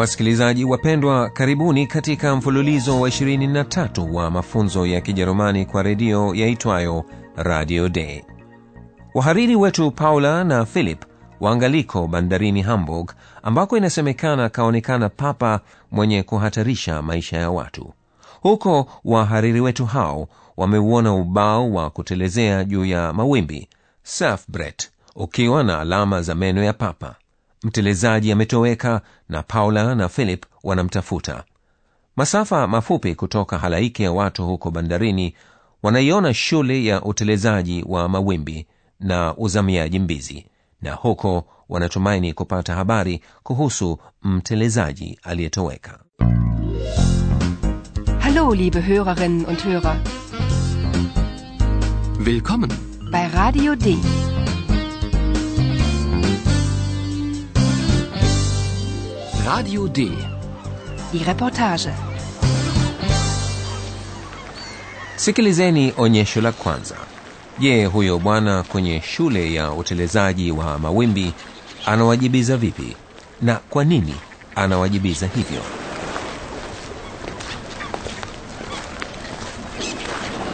Wasikilizaji wapendwa, karibuni katika mfululizo wa 23 wa mafunzo ya Kijerumani kwa redio yaitwayo Radio Day. Wahariri wetu Paula na Philip waangaliko bandarini Hamburg, ambako inasemekana kaonekana papa mwenye kuhatarisha maisha ya watu. Huko wahariri wetu hao wameuona ubao wa kutelezea juu ya mawimbi surfbret ukiwa na alama za meno ya papa. Mtelezaji ametoweka na Paula na Philip wanamtafuta. Masafa mafupi kutoka halaiki ya watu huko bandarini wanaiona shule ya utelezaji wa mawimbi na uzamiaji mbizi, na huko wanatumaini kupata habari kuhusu mtelezaji aliyetoweka. Hallo, liebe Hörerinnen und Hörer, Willkommen. bei Radio D. Radio D. Die Reportage. Sikilizeni onyesho la kwanza. Je, huyo bwana kwenye shule ya utelezaji wa mawimbi anawajibiza vipi, na kwa nini anawajibiza hivyo?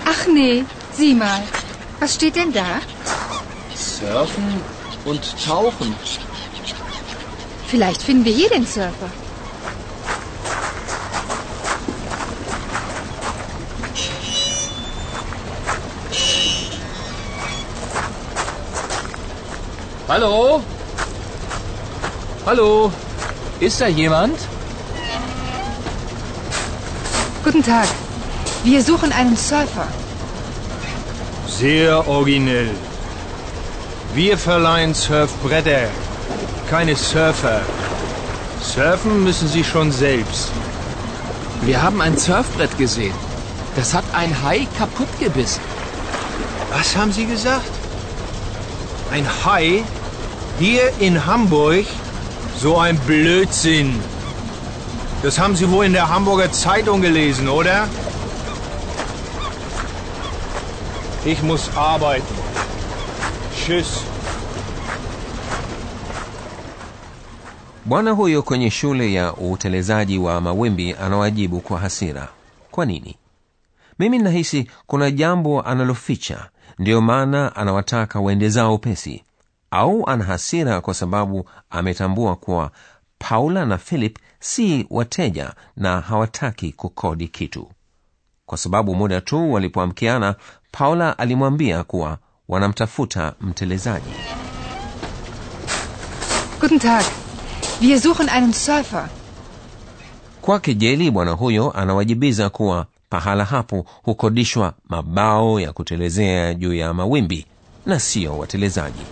Ach nee, sieh mal. Was steht denn da? Surfen und tauchen. Vielleicht finden wir hier den Surfer. Hallo? Hallo? Ist da jemand? Guten Tag. Wir suchen einen Surfer. Sehr originell. Wir verleihen Surfbretter, keine Surfer. Surfen müssen Sie schon selbst. Wir haben ein Surfbrett gesehen. Das hat ein Hai kaputt gebissen. Was haben Sie gesagt? Ein Hai? Hier in Hamburg? So ein Blödsinn. Das haben Sie wohl in der Hamburger Zeitung gelesen, oder? Ich muss arbeiten. Tschüss. Bwana huyo kwenye shule ya utelezaji wa mawimbi anawajibu kwa hasira. Kwa nini? Mimi nahisi kuna jambo analoficha, ndiyo maana anawataka waendezao upesi, au ana hasira kwa sababu ametambua kuwa Paula na Philip si wateja na hawataki kukodi kitu. Kwa sababu muda tu walipoamkiana, Paula alimwambia kuwa wanamtafuta mtelezaji. Guten Tag. Wir suchen einen Surfer. Kwa kejeli, bwana huyo anawajibiza kuwa pahala hapo hukodishwa mabao ya kutelezea juu ya mawimbi na siyo watelezaji.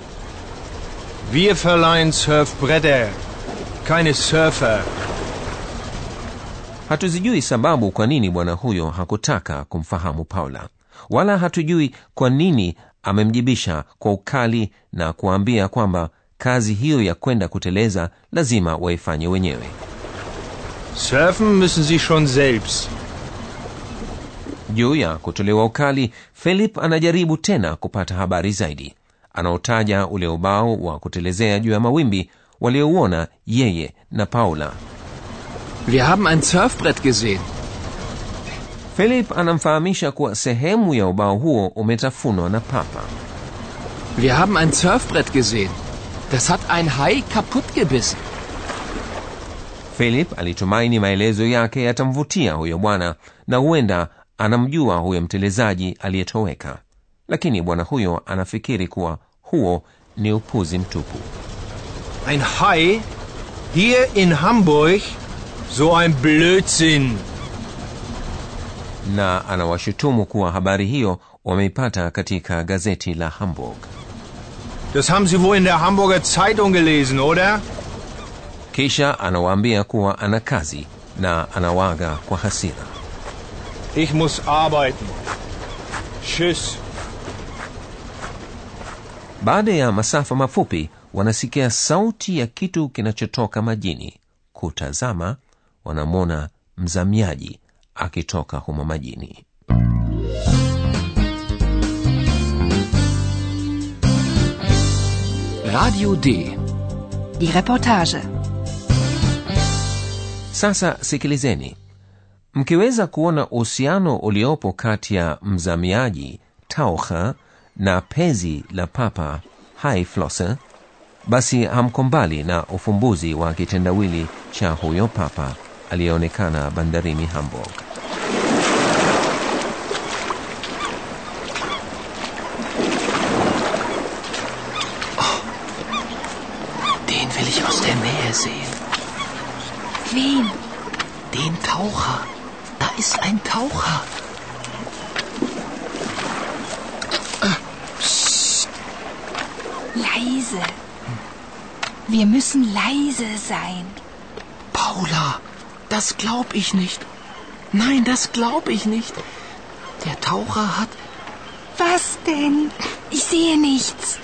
Wir verleihen Surfbretter, keine Surfer. Hatuzijui sababu kwa nini bwana huyo hakutaka kumfahamu Paula, wala hatujui kwa nini amemjibisha kwa ukali na kuambia kwamba kazi hiyo ya kwenda kuteleza lazima waifanye wenyewe. Surfen müssen Sie schon selbst. Juu ya kutolewa ukali, Philip anajaribu tena kupata habari zaidi. Anaotaja ule ubao wa kutelezea juu ya mawimbi waliouona yeye na Paula. Wir haben ein Surfbrett gesehen. Philip anamfahamisha kuwa sehemu ya ubao huo umetafunwa na papa. Wir haben ein Surfbrett gesehen. Das hat ein Hai kaputt gebissen. Philip alitumaini maelezo yake yatamvutia huyo bwana na huenda anamjua huyo mtelezaji aliyetoweka, lakini bwana huyo anafikiri kuwa huo ni upuzi mtupu. Ein Hai? Hier in Hamburg? So ein Blödsinn. na anawashutumu kuwa habari hiyo wameipata katika gazeti la Hamburg. Das haben Sie wohl in der Hamburger Zeitung gelesen, oder? kisha anawaambia kuwa ana kazi na anawaga kwa hasira Ich muss arbeiten. Tschüss. baada ya masafa mafupi wanasikia sauti ya kitu kinachotoka majini kutazama wanamwona mzamiaji akitoka humo majini Radio D. Die Reportage. sasa sikilizeni mkiweza kuona uhusiano uliopo kati ya mzamiaji taucha na pezi la papa haiflosse basi hamko mbali na ufumbuzi wa kitendawili cha huyo papa aliyeonekana bandarini hamburg aus der Nähe sehen. Wen? Den Taucher. Da ist ein Taucher. Leise. Wir müssen leise sein. Paula, das glaub ich nicht. Nein, das glaub ich nicht. Der Taucher hat. Was denn? Ich sehe nichts.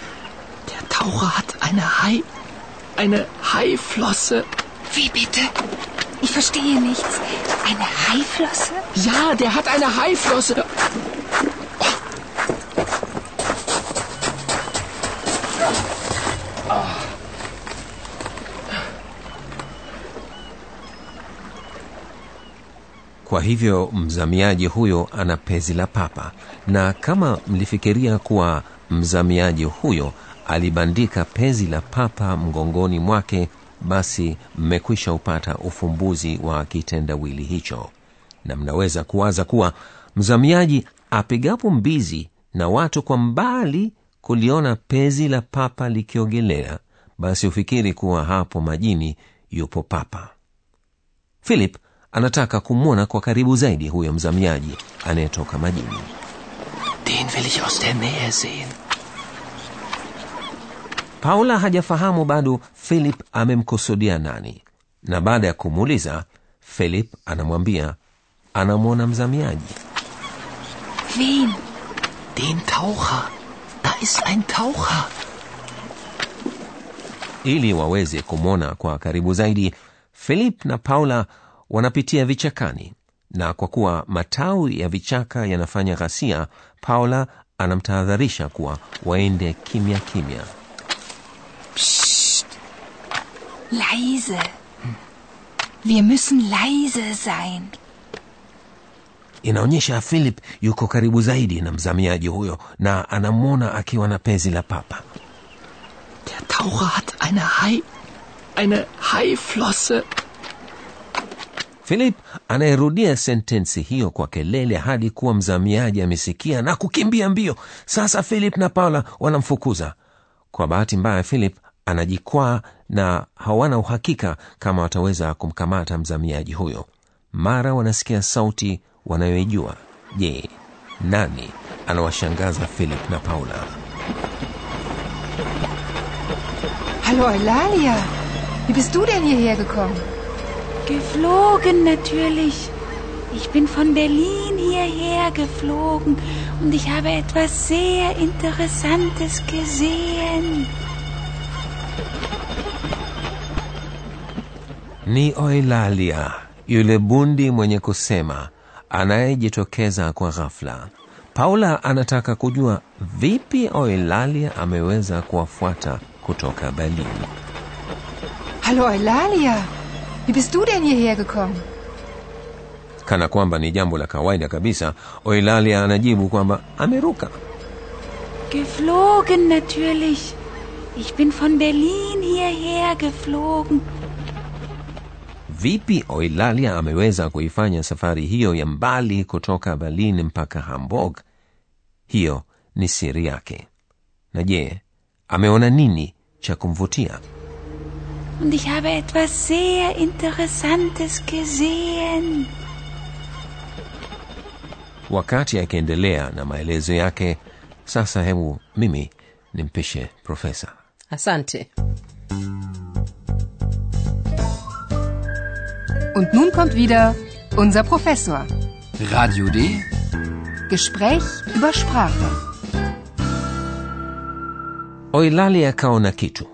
Der Taucher hat eine Hai. Eine Haiflosse. Wie bitte? Ich verstehe nichts. Eine Haiflosse? Ja, der hat eine Haiflosse. kwa hivyo mzamiaji huyo ana pezi la papa na kama mlifikiria kuwa mzamiaji huyo alibandika pezi la papa mgongoni mwake basi mmekwisha upata ufumbuzi wa kitendawili hicho. Na mnaweza kuwaza kuwa mzamiaji apigapo mbizi na watu kwa mbali kuliona pezi la papa likiogelea basi ufikiri kuwa hapo majini yupo papa. Philip anataka kumwona kwa karibu zaidi huyo mzamiaji anayetoka majini. Den will ich aus der Nähe sehen. Paula hajafahamu bado philip amemkusudia nani na baada ya kumuuliza philip anamwambia anamwona mzamiaji Wen? Den Taucher. Da ist ein Taucher. ili waweze kumwona kwa karibu zaidi philip na paula wanapitia vichakani na kwa kuwa matawi ya vichaka yanafanya ghasia paula anamtahadharisha kuwa waende kimya kimya Leise. Wir müssen leise sein. inaonyesha philip yuko karibu zaidi na mzamiaji huyo na anamwona akiwa na pezi la papa Der Taucher hat eine Hai. Eine Haiflosse. philip anayerudia sentensi hiyo kwa kelele hadi kuwa mzamiaji amesikia na kukimbia mbio sasa philip na paula wanamfukuza kwa bahati mbaya philip anajikwaa na hawana uhakika kama wataweza kumkamata mzamiaji huyo mara wanasikia sauti wanayoijua je nani anawashangaza philip na paula Hallo Eulalia. Wie bist du denn hierher gekommen? Geflogen natürlich. Ich bin von Berlin hierher geflogen und ich habe etwas sehr Interessantes gesehen. Ni oilalia yule bundi mwenye kusema anayejitokeza kwa ghafla paula anataka kujua vipi oilalia ameweza kuwafuata kutoka berlin Hallo oilalia Wie bist du denn hierher gekommen? kana kwamba ni jambo la kawaida kabisa oilalia anajibu kwamba ameruka Geflogen natürlich. Ich bin von Berlin hierher geflogen. Vipi oilalia ameweza kuifanya safari hiyo ya mbali kutoka berlin mpaka hamburg? Hiyo ni siri yake. Na je ameona nini cha kumvutia? Und ich habe etwas sehr Interessantes gesehen. wakati akiendelea na maelezo yake sasa hebu mimi nimpishe profesa. Asante Und nun kommt wieder unser Professor. Radio D. Gespräch über Sprache. oilali akaona kitu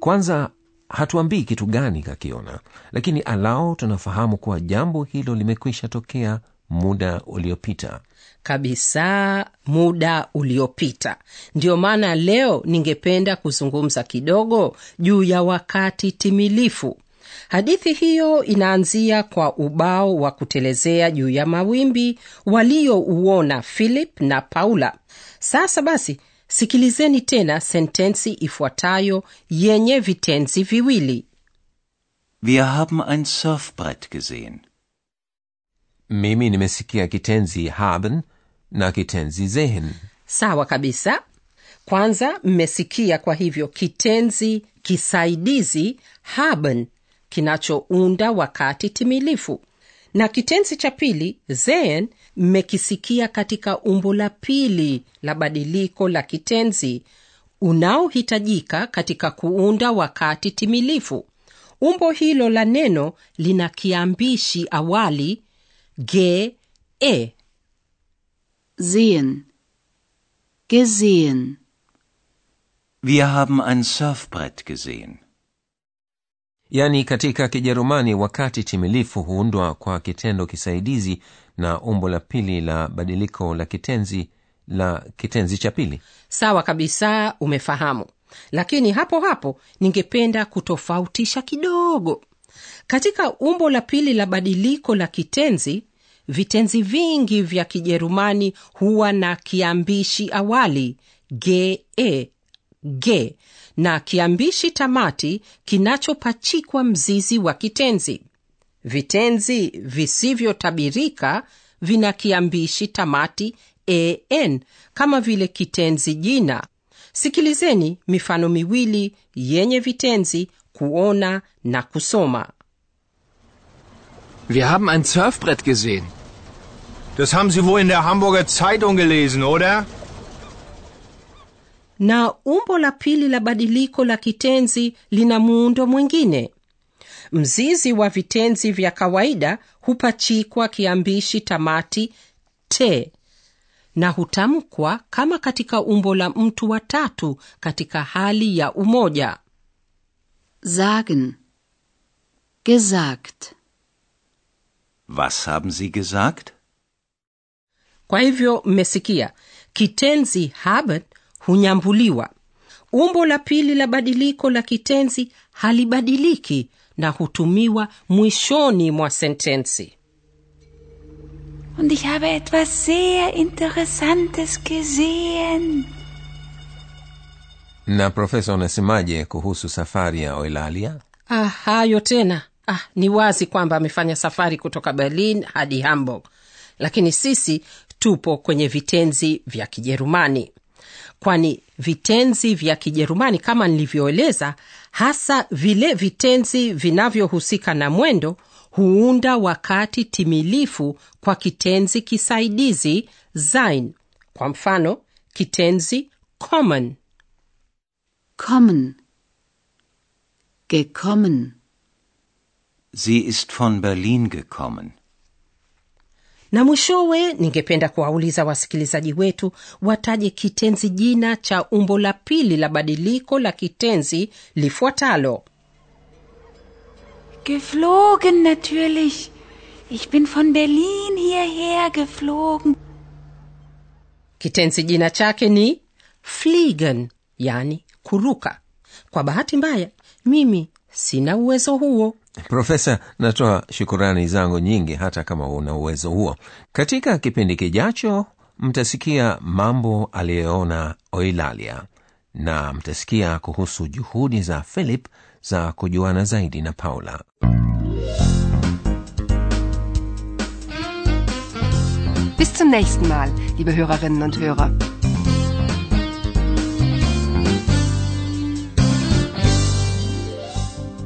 kwanza hatuambii kitu gani kakiona lakini alao tunafahamu kuwa jambo hilo limekwisha tokea muda uliopita kabisa muda uliopita ndiyo maana leo ningependa kuzungumza kidogo juu ya wakati timilifu hadithi hiyo inaanzia kwa ubao wa kutelezea juu ya mawimbi waliouona philip na paula. Sasa basi sikilizeni tena sentensi ifuatayo yenye vitenzi viwili. Wir haben ein Surfbrett gesehen. mimi nimesikia kitenzi haben na kitenzi sehen. Sawa kabisa. Kwanza mmesikia kwa hivyo kitenzi kisaidizi haben kinachounda wakati timilifu na kitenzi cha pili zen mmekisikia katika umbo la pili la badiliko la kitenzi unaohitajika katika kuunda wakati timilifu umbo hilo la neno lina kiambishi awali ge e Sehen. Gesehen. Wir haben ein Surfbrett gesehen. Yaani katika kijerumani wakati timilifu huundwa kwa kitendo kisaidizi na umbo la pili la badiliko la kitenzi la kitenzi cha pili. Sawa kabisa umefahamu. Lakini hapo hapo ningependa kutofautisha kidogo. Katika umbo la pili la badiliko la kitenzi vitenzi vingi vya kijerumani huwa na kiambishi awali ge e ge na kiambishi tamati kinachopachikwa mzizi wa kitenzi vitenzi visivyotabirika vina kiambishi tamati an kama vile kitenzi jina sikilizeni mifano miwili yenye vitenzi kuona na kusoma Wir haben ein Surfbrett gesehen. Das haben Sie wohl in der Hamburger Zeitung gelesen, oder? Na umbo la pili la badiliko la kitenzi lina muundo mwingine mzizi wa vitenzi vya kawaida hupachikwa kiambishi tamati te na hutamkwa kama katika umbo la mtu wa tatu katika hali ya umoja Sagen. Gesagt. Was haben Sie gesagt? kwa hivyo mmesikia kitenzi haben hunyambuliwa. Umbo la pili la badiliko la kitenzi halibadiliki na hutumiwa mwishoni mwa sentensi. Und ich habe etwas sehr Interessantes gesehen. na profesa unasemaje kuhusu safari ya oilalia ah, hayo tena. Ah, ni wazi kwamba amefanya safari kutoka berlin hadi hamburg. Lakini sisi tupo kwenye vitenzi vya kijerumani kwani vitenzi vya kijerumani kama nilivyoeleza hasa vile vitenzi vinavyohusika na mwendo huunda wakati timilifu kwa kitenzi kisaidizi sein kwa mfano kitenzi common Kommen. Gekommen. Sie ist von Berlin gekommen. Na mwishowe ningependa kuwauliza wasikilizaji wetu wataje kitenzi jina cha umbo la pili la badiliko la kitenzi lifuatalo Geflogen natürlich. Ich bin von Berlin hierher geflogen. kitenzi jina chake ni fligen yani kuruka kwa bahati mbaya mimi sina uwezo huo profesa natoa shukurani zangu nyingi hata kama una uwezo huo katika kipindi kijacho mtasikia mambo aliyoona oilalia na mtasikia kuhusu juhudi za philip za kujuana zaidi na paula Bis zum nächsten Mal, liebe Hörerinnen und Hörer.